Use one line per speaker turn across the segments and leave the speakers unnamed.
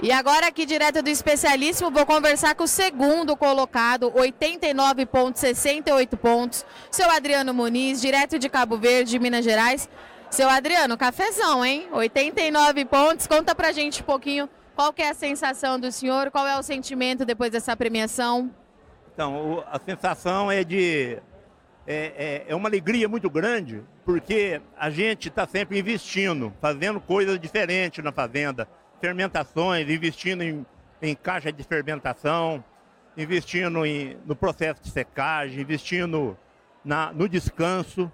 E agora aqui direto do especialíssimo, vou conversar com o segundo colocado, 89,68 pontos, seu Adriano Muniz, direto de Cabo Verde, Minas Gerais. Seu Adriano, cafezão, hein? 89 pontos. Conta pra gente um pouquinho qual que é a sensação do senhor, qual é o sentimento depois dessa premiação?
Então, a sensação é de. É, é, é uma alegria muito grande, porque a gente está sempre investindo, fazendo coisas diferentes na fazenda fermentações, investindo em, em caixa de fermentação, investindo em, no processo de secagem, investindo na, no descanso,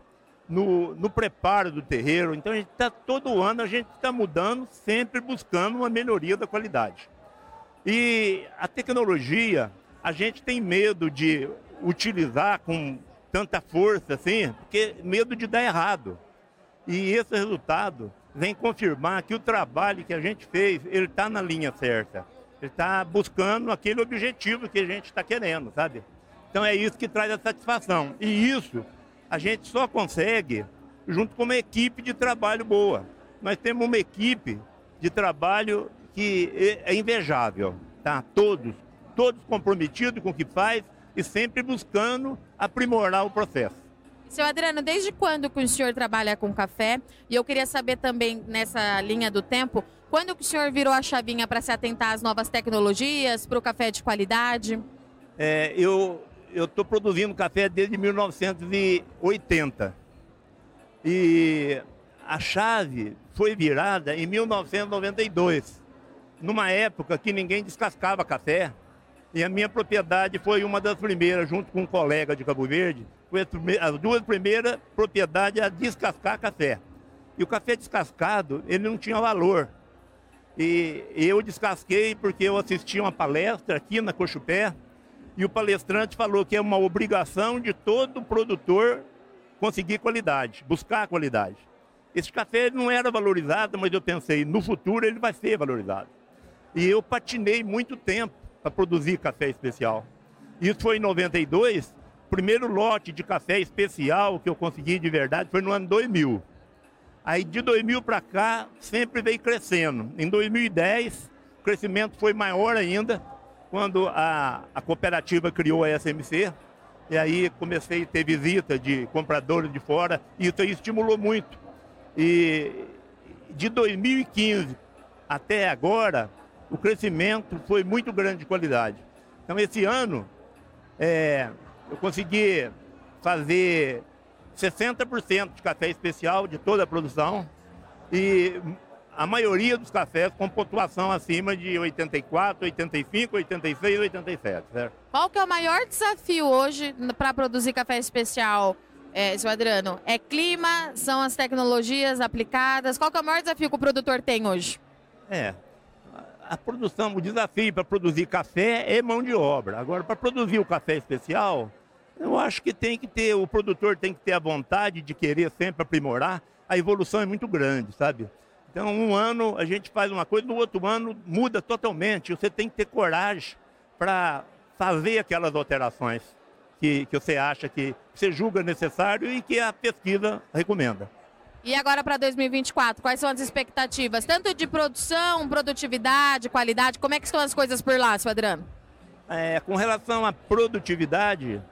no, no preparo do terreiro. Então a gente está todo ano a gente está mudando, sempre buscando uma melhoria da qualidade. E a tecnologia, a gente tem medo de utilizar com tanta força assim, porque medo de dar errado. E esse resultado vem confirmar que o trabalho que a gente fez, ele está na linha certa. Ele está buscando aquele objetivo que a gente está querendo, sabe? Então é isso que traz a satisfação. E isso a gente só consegue junto com uma equipe de trabalho boa. Nós temos uma equipe de trabalho que é, é invejável, tá? Todos, todos comprometidos com o que faz e sempre buscando aprimorar o processo.
Seu Adriano, desde quando que o senhor trabalha com café? E eu queria saber também, nessa linha do tempo, quando que o senhor virou a chavinha para se atentar às novas tecnologias, para o café de qualidade?
É, eu estou produzindo café desde 1980. E a chave foi virada em 1992, numa época que ninguém descascava café. E a minha propriedade foi uma das primeiras, junto com um colega de Cabo Verde, as duas primeiras propriedades a descascar café. E o café descascado, ele não tinha valor. E eu descasquei porque eu assisti uma palestra aqui na Cochupé e o palestrante falou que é uma obrigação de todo produtor conseguir qualidade, buscar qualidade. Esse café não era valorizado, mas eu pensei, no futuro ele vai ser valorizado. E eu patinei muito tempo para produzir café especial. Isso foi em 92 primeiro lote de café especial que eu consegui de verdade foi no ano 2000. Aí de 2000 para cá sempre veio crescendo. Em 2010 o crescimento foi maior ainda quando a, a cooperativa criou a SMC. E aí comecei a ter visita de compradores de fora e isso aí estimulou muito. E de 2015 até agora, o crescimento foi muito grande de qualidade. Então esse ano, é, eu consegui fazer 60% de café especial de toda a produção e a maioria dos cafés com pontuação acima de 84, 85, 86, 87, certo?
Qual que é o maior desafio hoje para produzir café especial, é, seu Adriano? É clima? São as tecnologias aplicadas? Qual que é o maior desafio que o produtor tem hoje?
É, a produção, o desafio para produzir café é mão de obra. Agora, para produzir o café especial, eu acho que tem que ter, o produtor tem que ter a vontade de querer sempre aprimorar. A evolução é muito grande, sabe? Então, um ano a gente faz uma coisa, no outro ano muda totalmente. Você tem que ter coragem para fazer aquelas alterações que, que você acha que você julga necessário e que a pesquisa recomenda.
E agora para 2024, quais são as expectativas? Tanto de produção, produtividade, qualidade, como é que estão as coisas por lá, seu Adriano?
É, com relação à produtividade,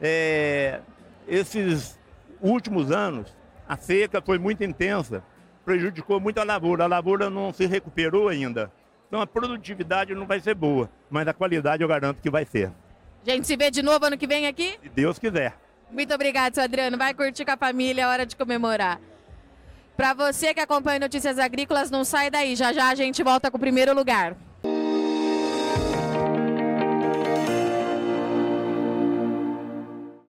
é, esses últimos anos, a seca foi muito intensa, prejudicou muito a lavoura. A lavoura não se recuperou ainda. Então a produtividade não vai ser boa, mas a qualidade eu garanto que vai ser.
A gente se vê de novo ano que vem aqui?
Se Deus quiser.
Muito obrigado, seu Adriano. Vai curtir com a família, é hora de comemorar. Para você que acompanha Notícias Agrícolas, não sai daí. Já já a gente volta com o primeiro lugar.